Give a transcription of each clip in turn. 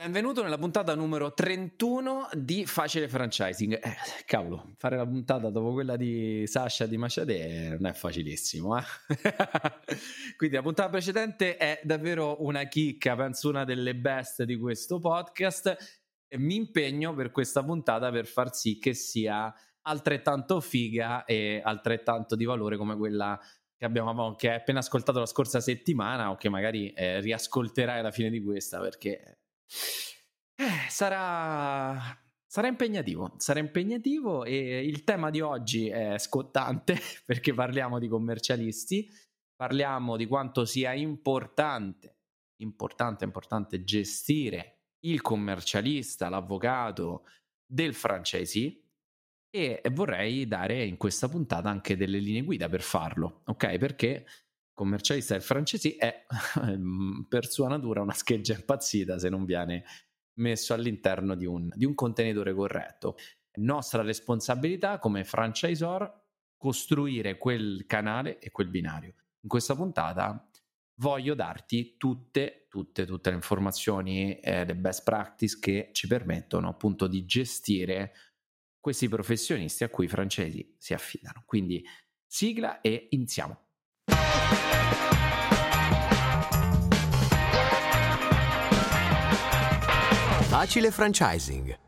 Benvenuto nella puntata numero 31 di Facile Franchising. Eh, cavolo, fare la puntata dopo quella di Sasha di Machade non è facilissimo. Eh? Quindi la puntata precedente è davvero una chicca, penso una delle best di questo podcast. E mi impegno per questa puntata per far sì che sia altrettanto figa e altrettanto di valore come quella che abbiamo che hai appena ascoltato la scorsa settimana o che magari eh, riascolterai alla fine di questa perché eh, sarà, sarà impegnativo, sarà impegnativo e il tema di oggi è scottante perché parliamo di commercialisti, parliamo di quanto sia importante, importante, importante gestire il commercialista, l'avvocato del franchisee e vorrei dare in questa puntata anche delle linee guida per farlo, ok? Perché commercialista del francesi è per sua natura una scheggia impazzita se non viene messo all'interno di un, di un contenitore corretto. Nostra responsabilità come franchisor costruire quel canale e quel binario. In questa puntata voglio darti tutte, tutte, tutte le informazioni, eh, le best practice che ci permettono appunto di gestire questi professionisti a cui i francesi si affidano. Quindi sigla e iniziamo. Facile franchising.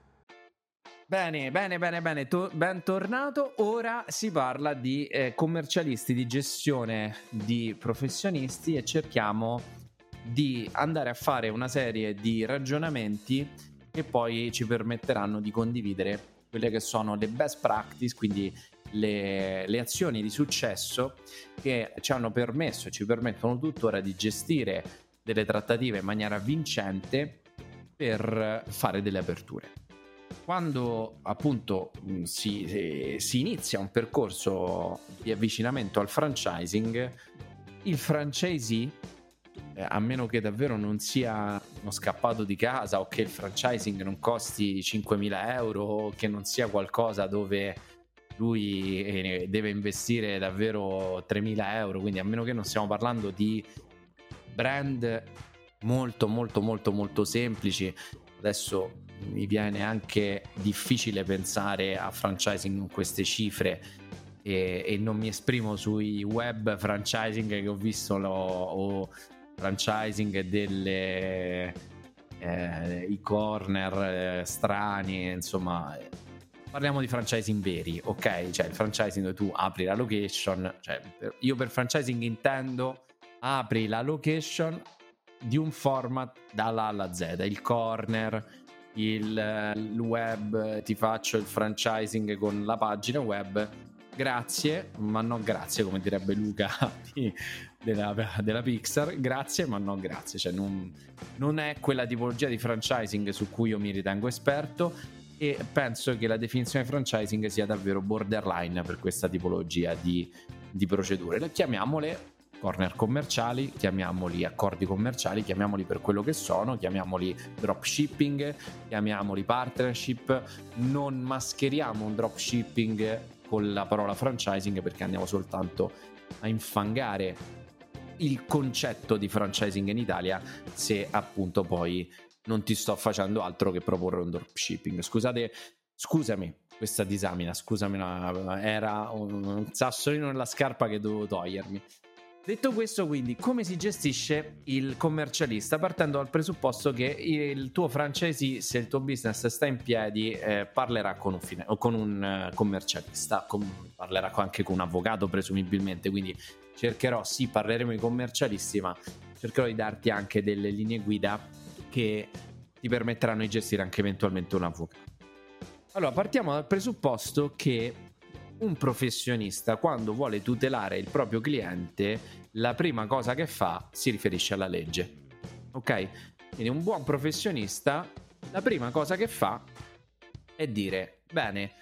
Bene, bene, bene, bene, to- bentornato. Ora si parla di eh, commercialisti, di gestione di professionisti e cerchiamo di andare a fare una serie di ragionamenti che poi ci permetteranno di condividere quelle che sono le best practice, quindi le, le azioni di successo che ci hanno permesso e ci permettono tuttora di gestire delle trattative in maniera vincente per fare delle aperture. Quando appunto si, si inizia un percorso di avvicinamento al franchising, il franchisee eh, a meno che davvero non sia uno scappato di casa o che il franchising non costi 5.000 euro o che non sia qualcosa dove lui eh, deve investire davvero 3.000 euro, quindi a meno che non stiamo parlando di brand molto molto molto molto semplici, adesso mi viene anche difficile pensare a franchising con queste cifre e, e non mi esprimo sui web franchising che ho visto lo, o franchising delle eh, i corner eh, strani insomma parliamo di franchising veri, ok? Cioè il franchising dove tu apri la location, cioè io per franchising intendo apri la location di un format dalla A alla Z, il corner, il, il web, ti faccio il franchising con la pagina web. Grazie, ma non grazie, come direbbe Luca di, della, della, Pixar. Grazie, ma non grazie. Cioè, non, non è quella tipologia di franchising su cui io mi ritengo esperto e penso che la definizione franchising sia davvero borderline per questa tipologia di, di procedure. Chiamiamole corner commerciali, chiamiamoli accordi commerciali, chiamiamoli per quello che sono, chiamiamoli dropshipping, chiamiamoli partnership, non mascheriamo un dropshipping con la parola franchising perché andiamo soltanto a infangare il concetto di franchising in Italia se appunto poi non ti sto facendo altro che proporre un dropshipping. Scusate, scusami questa disamina, scusami, era un sassolino nella scarpa che dovevo togliermi. Detto questo, quindi, come si gestisce il commercialista? Partendo dal presupposto che il tuo franchisee, se il tuo business sta in piedi, eh, parlerà con un, fine- con un uh, commercialista, con- parlerà anche con un avvocato, presumibilmente. Quindi cercherò, sì, parleremo di commercialisti, ma cercherò di darti anche delle linee guida che ti permetteranno di gestire anche eventualmente un avvocato. Allora, partiamo dal presupposto che un professionista, quando vuole tutelare il proprio cliente, la prima cosa che fa si riferisce alla legge. Ok? Quindi un buon professionista, la prima cosa che fa è dire, bene,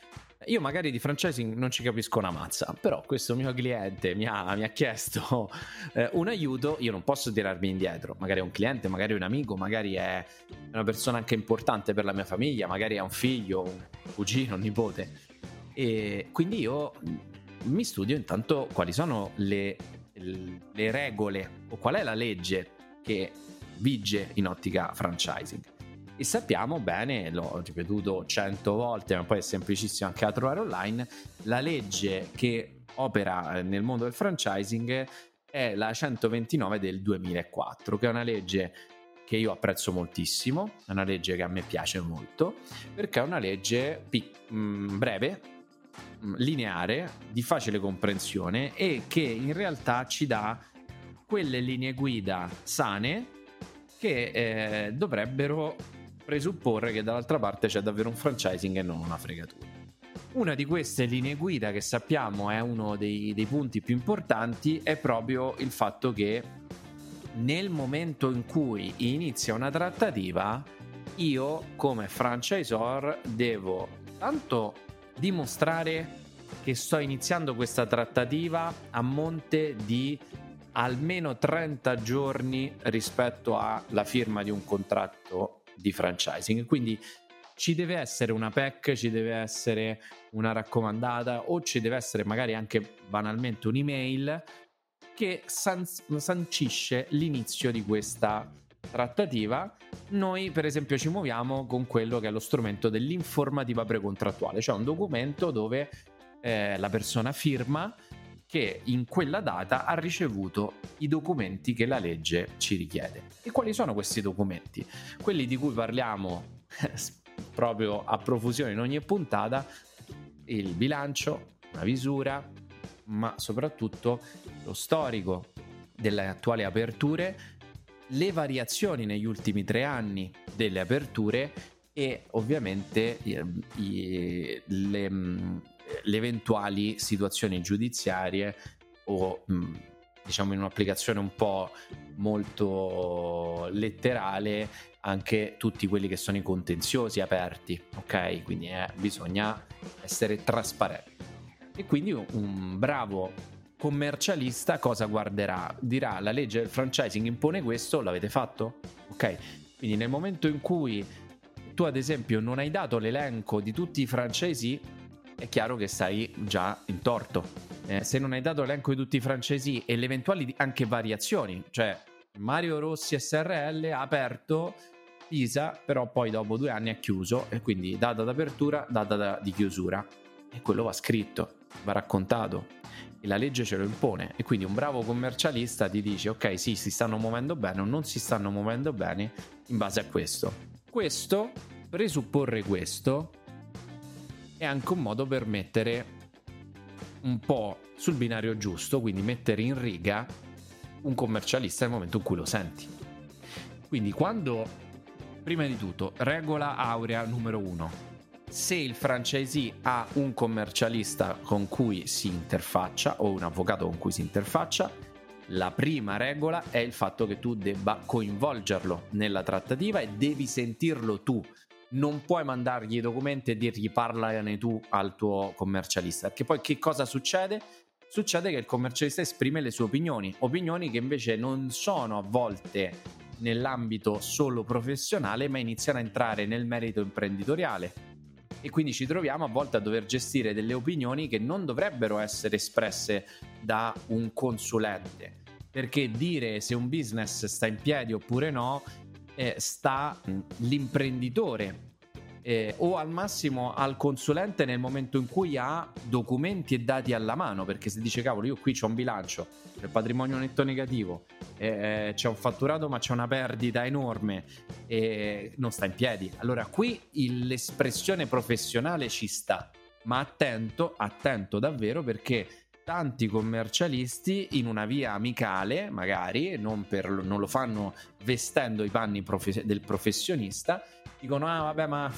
io magari di franchising non ci capisco una mazza, però questo mio cliente mi ha, mi ha chiesto eh, un aiuto, io non posso tirarmi indietro. Magari è un cliente, magari è un amico, magari è una persona anche importante per la mia famiglia, magari è un figlio, un cugino, un nipote. E quindi io mi studio intanto quali sono le, le regole o qual è la legge che vige in ottica franchising. E sappiamo bene, l'ho ripetuto cento volte, ma poi è semplicissimo anche da trovare online, la legge che opera eh, nel mondo del franchising è la 129 del 2004, che è una legge che io apprezzo moltissimo, è una legge che a me piace molto, perché è una legge pic- mh, breve, lineare, di facile comprensione e che in realtà ci dà quelle linee guida sane che eh, dovrebbero presupporre che dall'altra parte c'è davvero un franchising e non una fregatura. Una di queste linee guida che sappiamo è uno dei, dei punti più importanti è proprio il fatto che nel momento in cui inizia una trattativa, io come franchisor devo tanto dimostrare che sto iniziando questa trattativa a monte di almeno 30 giorni rispetto alla firma di un contratto di franchising. Quindi ci deve essere una PEC, ci deve essere una raccomandata o ci deve essere magari anche banalmente un'email che san- sancisce l'inizio di questa trattativa. Noi, per esempio, ci muoviamo con quello che è lo strumento dell'informativa precontrattuale, cioè un documento dove eh, la persona firma che in quella data ha ricevuto i documenti che la legge ci richiede. E quali sono questi documenti? Quelli di cui parliamo proprio a profusione in ogni puntata, il bilancio, la visura, ma soprattutto lo storico delle attuali aperture, le variazioni negli ultimi tre anni delle aperture e ovviamente i, le, le, eventuali situazioni giudiziarie o diciamo in un'applicazione un po' molto letterale anche tutti quelli che sono i contenziosi aperti ok? Quindi eh, bisogna essere trasparenti. E quindi un bravo commercialista cosa guarderà? Dirà la legge del franchising impone questo, l'avete fatto? Ok, quindi nel momento in cui tu ad esempio non hai dato l'elenco di tutti i francesi, è chiaro che stai già in torto. Eh, se non hai dato l'elenco di tutti i francesi e le eventuali anche variazioni, cioè Mario Rossi SRL ha aperto Pisa, però poi dopo due anni ha chiuso e quindi data d'apertura, data di chiusura. E quello va scritto va raccontato e la legge ce lo impone. E quindi un bravo commercialista ti dice ok sì si stanno muovendo bene o non si stanno muovendo bene in base a questo. Questo presupporre questo è anche un modo per mettere un po' sul binario giusto quindi mettere in riga un commercialista nel momento in cui lo senti. Quindi quando prima di tutto regola aurea numero uno se il franchisee ha un commercialista con cui si interfaccia o un avvocato con cui si interfaccia, la prima regola è il fatto che tu debba coinvolgerlo nella trattativa e devi sentirlo tu. Non puoi mandargli i documenti e dirgli parlane tu al tuo commercialista, perché poi che cosa succede? Succede che il commercialista esprime le sue opinioni, opinioni che invece non sono a volte nell'ambito solo professionale, ma iniziano a entrare nel merito imprenditoriale e quindi ci troviamo a volte a dover gestire delle opinioni che non dovrebbero essere espresse da un consulente. Perché dire se un business sta in piedi oppure no eh, sta l'imprenditore eh, o al massimo al consulente nel momento in cui ha documenti e dati alla mano, perché se dice cavolo io qui c'ho un bilancio, c'è il patrimonio netto negativo, eh, c'è un fatturato ma c'è una perdita enorme e non sta in piedi. Allora qui l'espressione professionale ci sta, ma attento, attento davvero perché tanti commercialisti in una via amicale, magari non, per, non lo fanno vestendo i panni profe- del professionista, dicono ah vabbè ma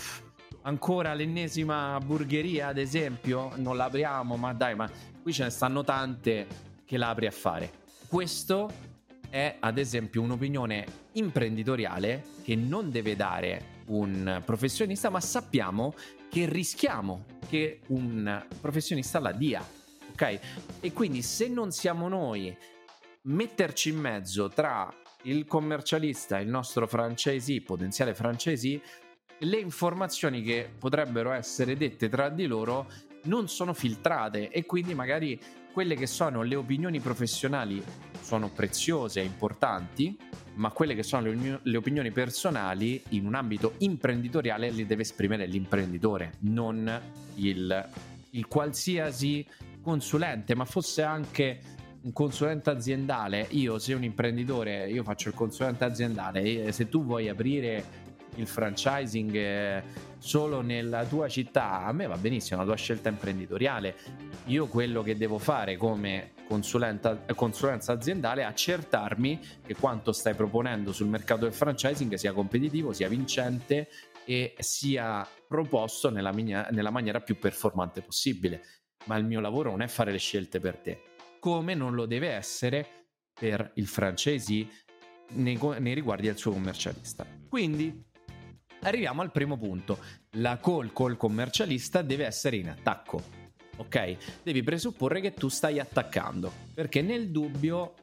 ancora l'ennesima burgeria ad esempio non l'apriamo ma dai ma qui ce ne stanno tante che la apri a fare. Questo è ad esempio un'opinione imprenditoriale che non deve dare un professionista ma sappiamo che rischiamo che un professionista la dia e quindi se non siamo noi metterci in mezzo tra il commercialista, il nostro franchisee, potenziale franchisee, le informazioni che potrebbero essere dette tra di loro non sono filtrate e quindi magari quelle che sono le opinioni professionali sono preziose e importanti, ma quelle che sono le, le, opinioni personali in un ambito imprenditoriale le deve esprimere l'imprenditore, non il, il qualsiasi consulente, ma fosse anche un consulente aziendale, io se un imprenditore, io faccio il consulente aziendale, se tu vuoi aprire il franchising eh, solo nella tua città, a me va benissimo, una tua scelta imprenditoriale. Io quello che devo fare come consulenza aziendale è accertarmi che quanto stai proponendo sul mercato del franchising sia competitivo, sia vincente e sia proposto nella, mia, nella maniera più performante possibile. Ma il mio lavoro non è fare le scelte per te, come non lo deve essere per il franchisee nei, nei riguardi del suo commercialista. Quindi arriviamo al primo punto. La call col commercialista deve essere in attacco. Ok? Devi presupporre che tu stai attaccando, perché nel dubbio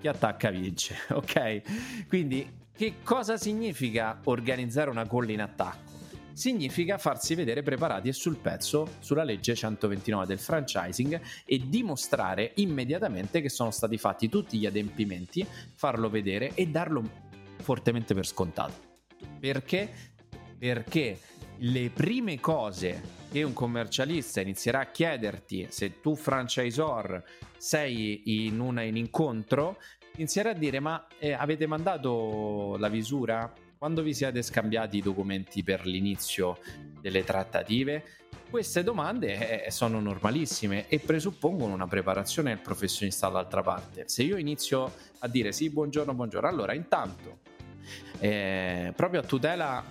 chi attacca vince, ok? Quindi che cosa significa organizzare una call in attacco? Significa farsi vedere preparati e sul pezzo sulla legge 129 del franchising e dimostrare immediatamente che sono stati fatti tutti gli adempimenti, farlo vedere e darlo fortemente per scontato. Perché perché le prime cose che un commercialista inizierà a chiederti se tu franchisor sei in, una, in incontro, inizierà a dire ma eh, avete mandato la visura? Quando vi siete scambiati i documenti per l'inizio delle trattative? Queste domande eh, sono normalissime e presuppongono una preparazione del professionista dall'altra parte. Se io inizio a dire sì, buongiorno, buongiorno, allora intanto, eh, proprio a tutela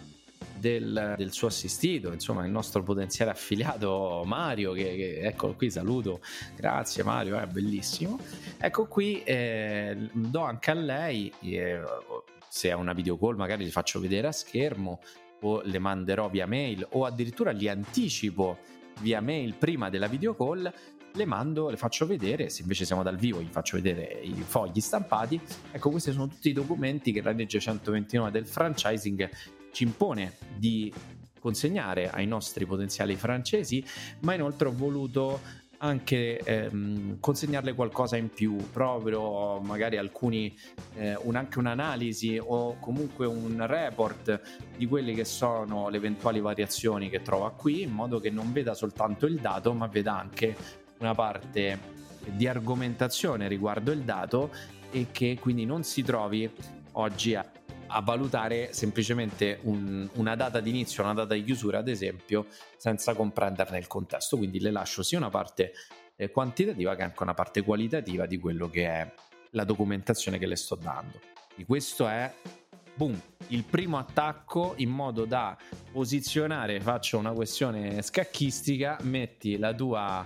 del, del, suo assistito, insomma il nostro potenziale affiliato Mario, che, che eccolo qui, saluto, grazie Mario, è bellissimo. Ecco qui, eh, do anche a lei, eh, se è una video call magari li faccio vedere a schermo o le manderò via mail o addirittura li anticipo via mail prima della video call le mando, le faccio vedere, se invece siamo dal vivo gli faccio vedere i fogli stampati, ecco questi sono tutti i documenti che la legge 129 del franchising ci impone di consegnare ai nostri potenziali francesi, ma inoltre ho voluto anche ehm, consegnarle qualcosa in più, proprio magari alcuni, eh, un, anche un'analisi o comunque un report di quelle che sono le eventuali variazioni che trova qui, in modo che non veda soltanto il dato, ma veda anche una parte di argomentazione riguardo il dato e che quindi non si trovi oggi a a valutare semplicemente un, una data di inizio, una data di chiusura, ad esempio, senza comprenderne il contesto. Quindi le lascio sia una parte eh, quantitativa che anche una parte qualitativa di quello che è la documentazione che le sto dando. E questo è boom, il primo attacco in modo da posizionare, faccio una questione scacchistica, metti la tua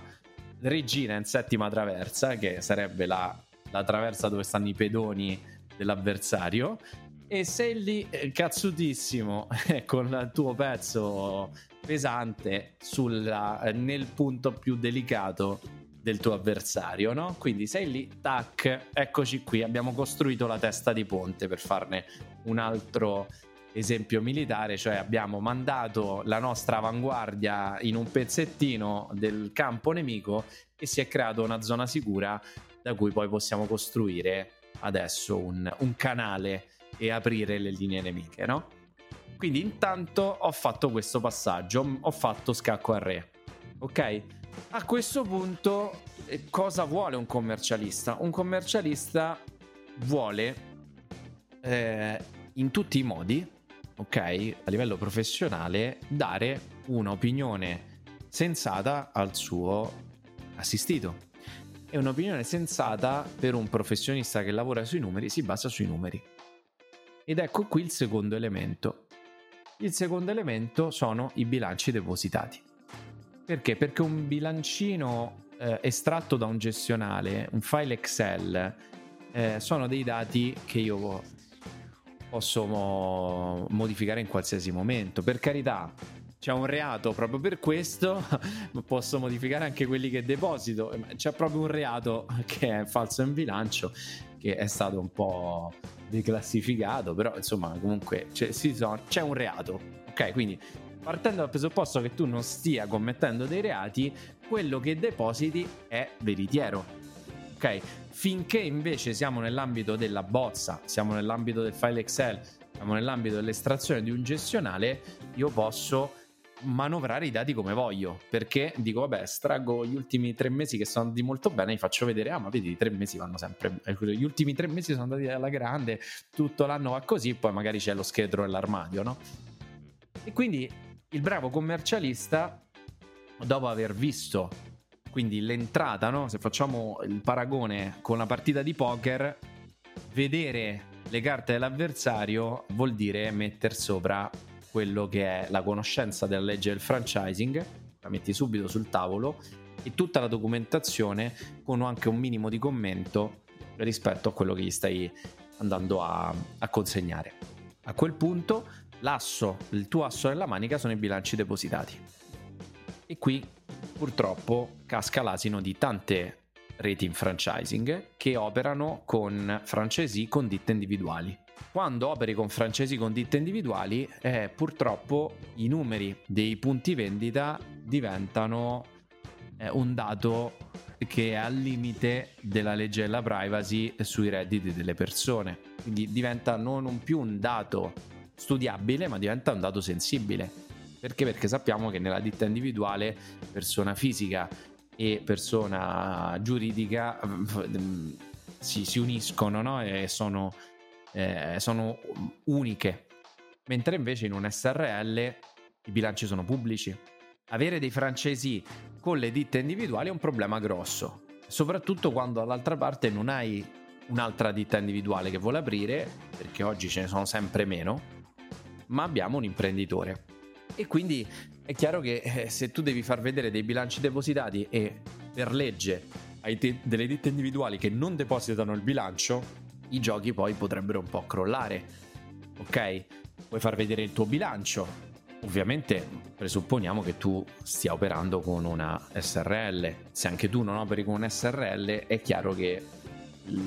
regina in settima traversa, che sarebbe la, la traversa dove stanno i pedoni dell'avversario, e sei lì eh, cazzutissimo con il tuo pezzo pesante sulla, eh, nel punto più delicato del tuo avversario, no? Quindi sei lì, tac, eccoci qui, abbiamo costruito la testa di ponte per farne un altro esempio militare, cioè abbiamo mandato la nostra avanguardia in un pezzettino del campo nemico e si è creata una zona sicura da cui poi possiamo costruire adesso un, un canale e aprire le linee nemiche, no? Quindi intanto ho fatto questo passaggio, ho fatto scacco a re. Ok? A questo punto eh, cosa vuole un commercialista? Un commercialista vuole eh, in tutti i modi, ok, a livello professionale, dare un'opinione sensata al suo assistito. E un'opinione sensata per un professionista che lavora sui numeri si basa sui numeri. Ed ecco qui il secondo elemento. Il secondo elemento sono i bilanci depositati. Perché? Perché un bilancino eh, estratto da un gestionale, un file Excel, eh, sono dei dati che io posso mo- modificare in qualsiasi momento. Per carità, c'è un reato proprio per questo, posso modificare anche quelli che deposito. C'è proprio un reato che è falso in bilancio, che è stato un po' declassificato, però insomma comunque c'è, sono, c'è un reato, ok? Quindi partendo dal presupposto che tu non stia commettendo dei reati, quello che depositi è veritiero. Ok? Finché invece siamo nell'ambito della bozza, siamo nell'ambito del file Excel, siamo nell'ambito dell'estrazione di un gestionale, io posso manovrare i dati come voglio perché dico vabbè estraggo gli ultimi tre mesi che sono andati molto bene vi faccio vedere ah ma vedi i tre mesi vanno sempre gli ultimi tre mesi sono andati alla grande tutto l'anno va così poi magari c'è lo scheletro nell'armadio no? e quindi il bravo commercialista dopo aver visto quindi l'entrata no? se facciamo il paragone con la partita di poker vedere le carte dell'avversario vuol dire mettere sopra quello che è la conoscenza della legge del franchising, la metti subito sul tavolo e tutta la documentazione con anche un minimo di commento rispetto a quello che gli stai andando a, a consegnare. A quel punto l'asso, il tuo asso nella manica sono i bilanci depositati. E qui purtroppo casca l'asino di tante reti in franchising che operano con francesi con ditte individuali. Quando operi con francesi con ditte individuali, eh, purtroppo i numeri dei punti vendita diventano eh, un dato che è al limite della legge della privacy sui redditi delle persone. Quindi diventa non più un dato studiabile, ma diventa un dato sensibile. Perché? Perché sappiamo che nella ditta individuale, persona fisica e persona giuridica mm, si, si uniscono no? e sono, eh, sono uniche, mentre invece in un SRL i bilanci sono pubblici. Avere dei francesi con le ditte individuali è un problema grosso, soprattutto quando dall'altra parte non hai un'altra ditta individuale che vuole aprire, perché oggi ce ne sono sempre meno, ma abbiamo un imprenditore. E quindi è chiaro che eh, se tu devi far vedere dei bilanci depositati e per legge hai delle ditte individuali che non depositano il bilancio, i giochi poi potrebbero un po' crollare. Ok? Puoi far vedere il tuo bilancio. Ovviamente presupponiamo che tu stia operando con una SRL. Se anche tu non operi con un SRL, è chiaro che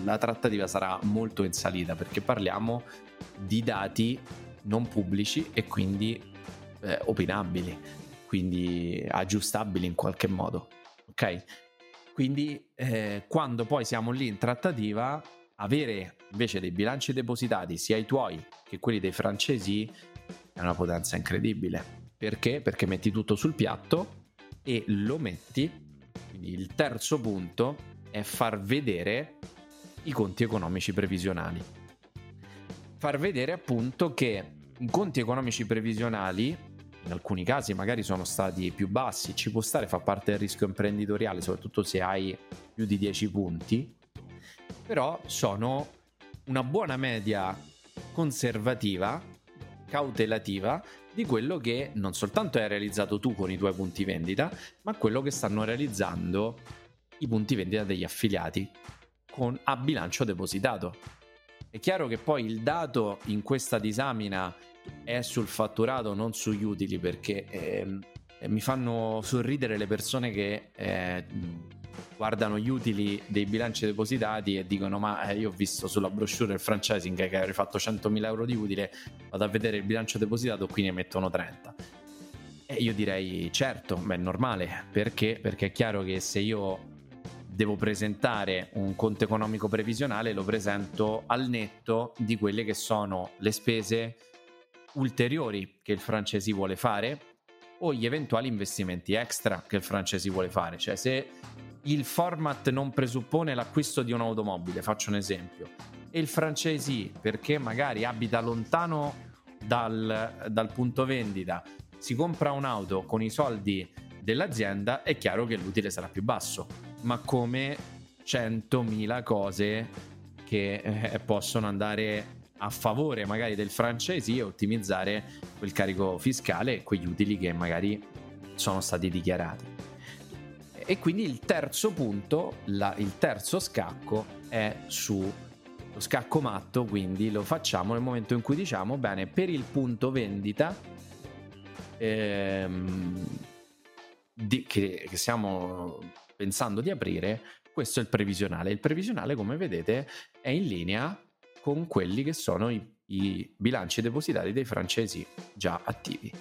la trattativa sarà molto in salita perché parliamo di dati non pubblici e quindi eh, opinabili, quindi aggiustabili in qualche modo. Ok? Quindi eh, quando poi siamo lì in trattativa, avere invece dei bilanci depositati, sia i tuoi che quelli dei francesi, è una potenza incredibile. Perché? Perché metti tutto sul piatto e lo metti. Quindi il terzo punto è far vedere i conti economici previsionali. Far vedere appunto che i conti economici previsionali in alcuni casi magari sono stati più bassi, ci può stare, fa parte del rischio imprenditoriale, soprattutto se hai più di 10 punti, però sono una buona media conservativa, cautelativa di quello che non soltanto hai realizzato tu con i tuoi punti vendita, ma quello che stanno realizzando i punti vendita degli affiliati con, a bilancio depositato. È chiaro che poi il dato in questa disamina è sul fatturato, non sugli utili, perché eh, mi fanno sorridere le persone che eh, guardano gli utili dei bilanci depositati e dicono ma eh, io ho visto sulla brochure il franchising che avrei fatto 100.000 euro di utile, vado a vedere il bilancio depositato, qui ne mettono 30. E io direi certo, beh, è normale, perché? Perché è chiaro che se io devo presentare un conto economico previsionale lo presento al netto di quelle che sono le spese ulteriori che il francesi vuole fare o gli eventuali investimenti extra che il francesi vuole fare. Cioè se il format non presuppone l'acquisto di un'automobile, faccio un esempio, e il francesi perché magari abita lontano dal, dal punto vendita si compra un'auto con i soldi dell'azienda, è chiaro che l'utile sarà più basso, ma come 100.000 cose che eh, possono andare a favore magari del franchisee e ottimizzare quel carico fiscale e quegli utili che magari sono stati dichiarati. E quindi il terzo punto, la, il terzo scacco è su scacco matto, quindi lo facciamo nel momento in cui diciamo bene per il punto vendita ehm, di, che, che stiamo pensando di aprire, questo è il previsionale. Il previsionale, come vedete, è in linea con quelli che sono i, i bilanci depositari dei francesi già attivi.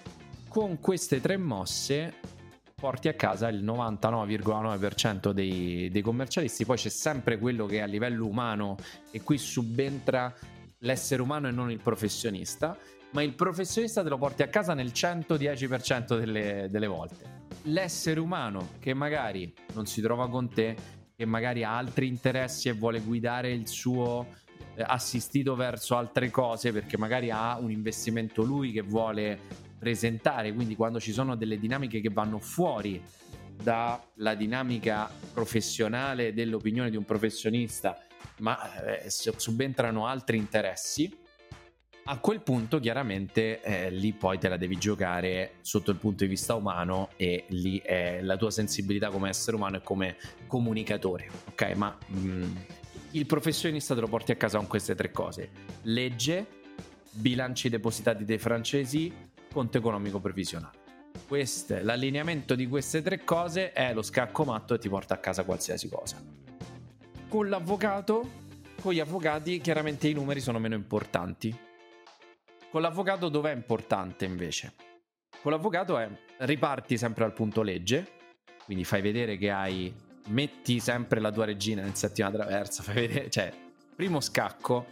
Con queste tre mosse porti a casa il 99,9% dei, dei commercialisti. Poi c'è sempre quello che a livello umano e qui subentra l'essere umano e non il professionista, ma il professionista te lo porti a casa nel 110% delle, delle volte. L'essere umano che magari non si trova con te, che magari ha altri interessi e vuole guidare il suo eh, assistito verso altre cose perché magari ha un investimento lui che vuole presentare, quindi quando ci sono delle dinamiche che vanno fuori dalla dinamica professionale dell'opinione di un professionista, ma eh, subentrano altri interessi, a quel punto chiaramente eh, lì poi te la devi giocare sotto il punto di vista umano e lì è la tua sensibilità come essere umano e come comunicatore, ok? Ma mh, mm, il professionista te lo porti a casa con queste tre cose: legge, bilanci depositati dei francesi, conto economico previsionale. Queste, l'allineamento di queste tre cose è lo scacco matto e ti porta a casa qualsiasi cosa. Con l'avvocato, con gli avvocati chiaramente i numeri sono meno importanti. Con l'avvocato dov'è importante invece? Con l'avvocato è riparti sempre al punto legge, quindi fai vedere che hai metti sempre la tua regina nel settima traversa, fai vedere, cioè, primo scacco,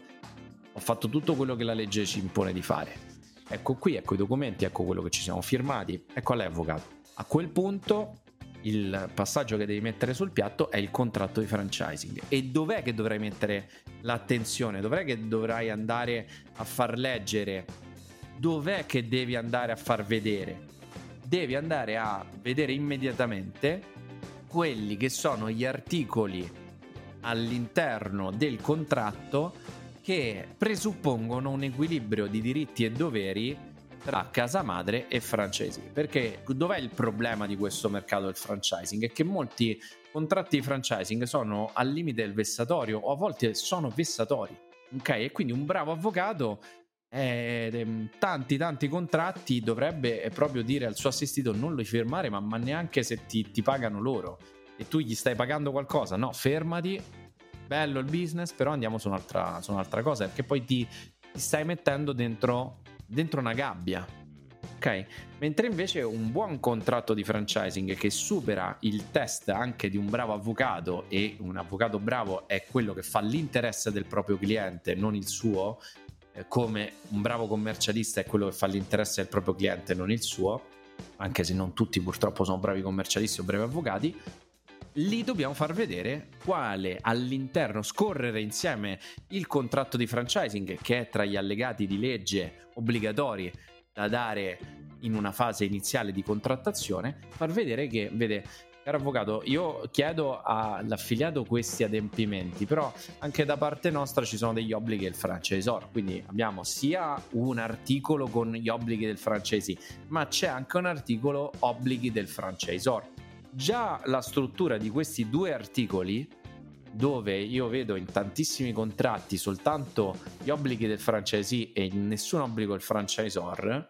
ho fatto tutto quello che la legge ci impone di fare. Ecco qui, ecco i documenti, ecco quello che ci siamo firmati, ecco a lei avvocato. A quel punto il passaggio che devi mettere sul piatto è il contratto di franchising. E dov'è che dovrai mettere l'attenzione? Dov'è che dovrai andare a far leggere? Dov'è che devi andare a far vedere? Devi andare a vedere immediatamente quelli che sono gli articoli all'interno del contratto che presuppongono un equilibrio di diritti e doveri tra casa madre e franchising. Perché dov'è il problema di questo mercato del franchising? È che molti contratti di franchising sono al limite del vessatorio o a volte sono vessatori. Ok? E quindi un bravo avvocato eh, tanti tanti contratti dovrebbe proprio dire al suo assistito non li firmare ma, ma neanche se ti, ti, pagano loro e tu gli stai pagando qualcosa no fermati bello il business però andiamo su un'altra, su un'altra cosa perché poi ti, ti stai mettendo dentro dentro una gabbia. Ok? Mentre invece un buon contratto di franchising che supera il test anche di un bravo avvocato e un avvocato bravo è quello che fa l'interesse del proprio cliente, non il suo, eh, come un bravo commercialista è quello che fa l'interesse del proprio cliente, non il suo, anche se non tutti purtroppo sono bravi commercialisti o bravi avvocati, lì dobbiamo far vedere quale all'interno scorrere insieme il contratto di franchising che è tra gli allegati di legge obbligatori da dare in una fase iniziale di contrattazione, far vedere che, vede, caro avvocato, io chiedo all'affiliato questi adempimenti, però anche da parte nostra ci sono degli obblighi del franchisor, quindi abbiamo sia un articolo con gli obblighi del francesi, ma c'è anche un articolo obblighi del franchisor già la struttura di questi due articoli dove io vedo in tantissimi contratti soltanto gli obblighi del franchisee e nessun obbligo del franchisor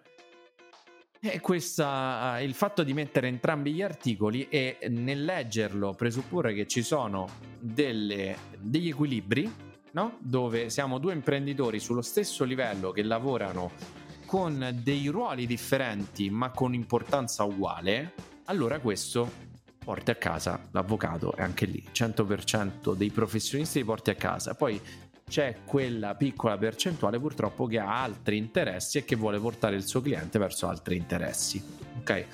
è questa, il fatto di mettere entrambi gli articoli e nel leggerlo presupporre che ci sono delle, degli equilibri no? dove siamo due imprenditori sullo stesso livello che lavorano con dei ruoli differenti ma con importanza uguale allora questo porti a casa l'avvocato e anche lì 100% dei professionisti li porti a casa. Poi c'è quella piccola percentuale purtroppo che ha altri interessi e che vuole portare il suo cliente verso altri interessi. Ok?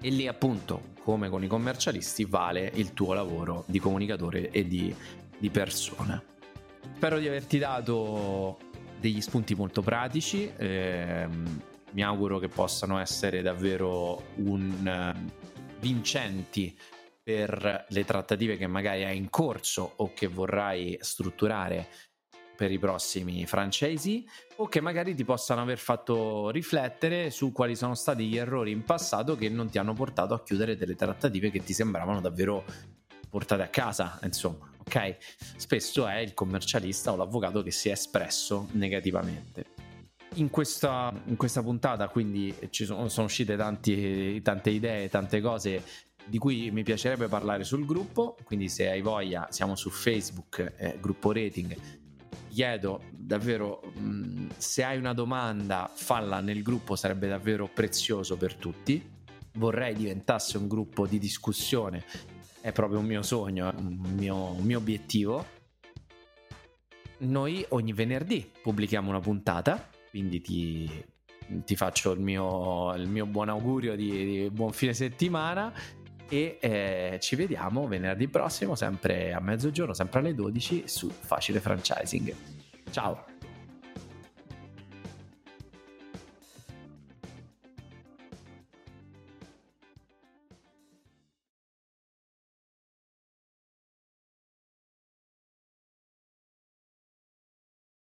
E lì appunto, come con i commercialisti, vale il tuo lavoro di comunicatore e di, di persona. Spero di averti dato degli spunti molto pratici. Ehm, mi auguro che possano essere davvero un vincenti per le trattative che magari hai in corso o che vorrai strutturare per i prossimi francesi o che magari ti possano aver fatto riflettere su quali sono stati gli errori in passato che non ti hanno portato a chiudere delle trattative che ti sembravano davvero portate a casa, insomma, ok? Spesso è il commercialista o l'avvocato che si è espresso negativamente. In questa, in questa, puntata quindi ci sono, sono uscite tanti, tante idee, tante cose di cui mi piacerebbe parlare sul gruppo, quindi se hai voglia siamo su Facebook, eh, gruppo rating, chiedo davvero mh, se hai una domanda falla nel gruppo, sarebbe davvero prezioso per tutti. vorrei diventasse un gruppo di discussione, è proprio un mio sogno, un mio, un mio obiettivo. Noi ogni venerdì pubblichiamo una puntata, quindi ti, ti faccio il mio, il mio, buon augurio di, di, buon fine settimana e eh, ci vediamo venerdì prossimo, sempre a mezzogiorno, sempre alle 12 su Facile Franchising. Ciao!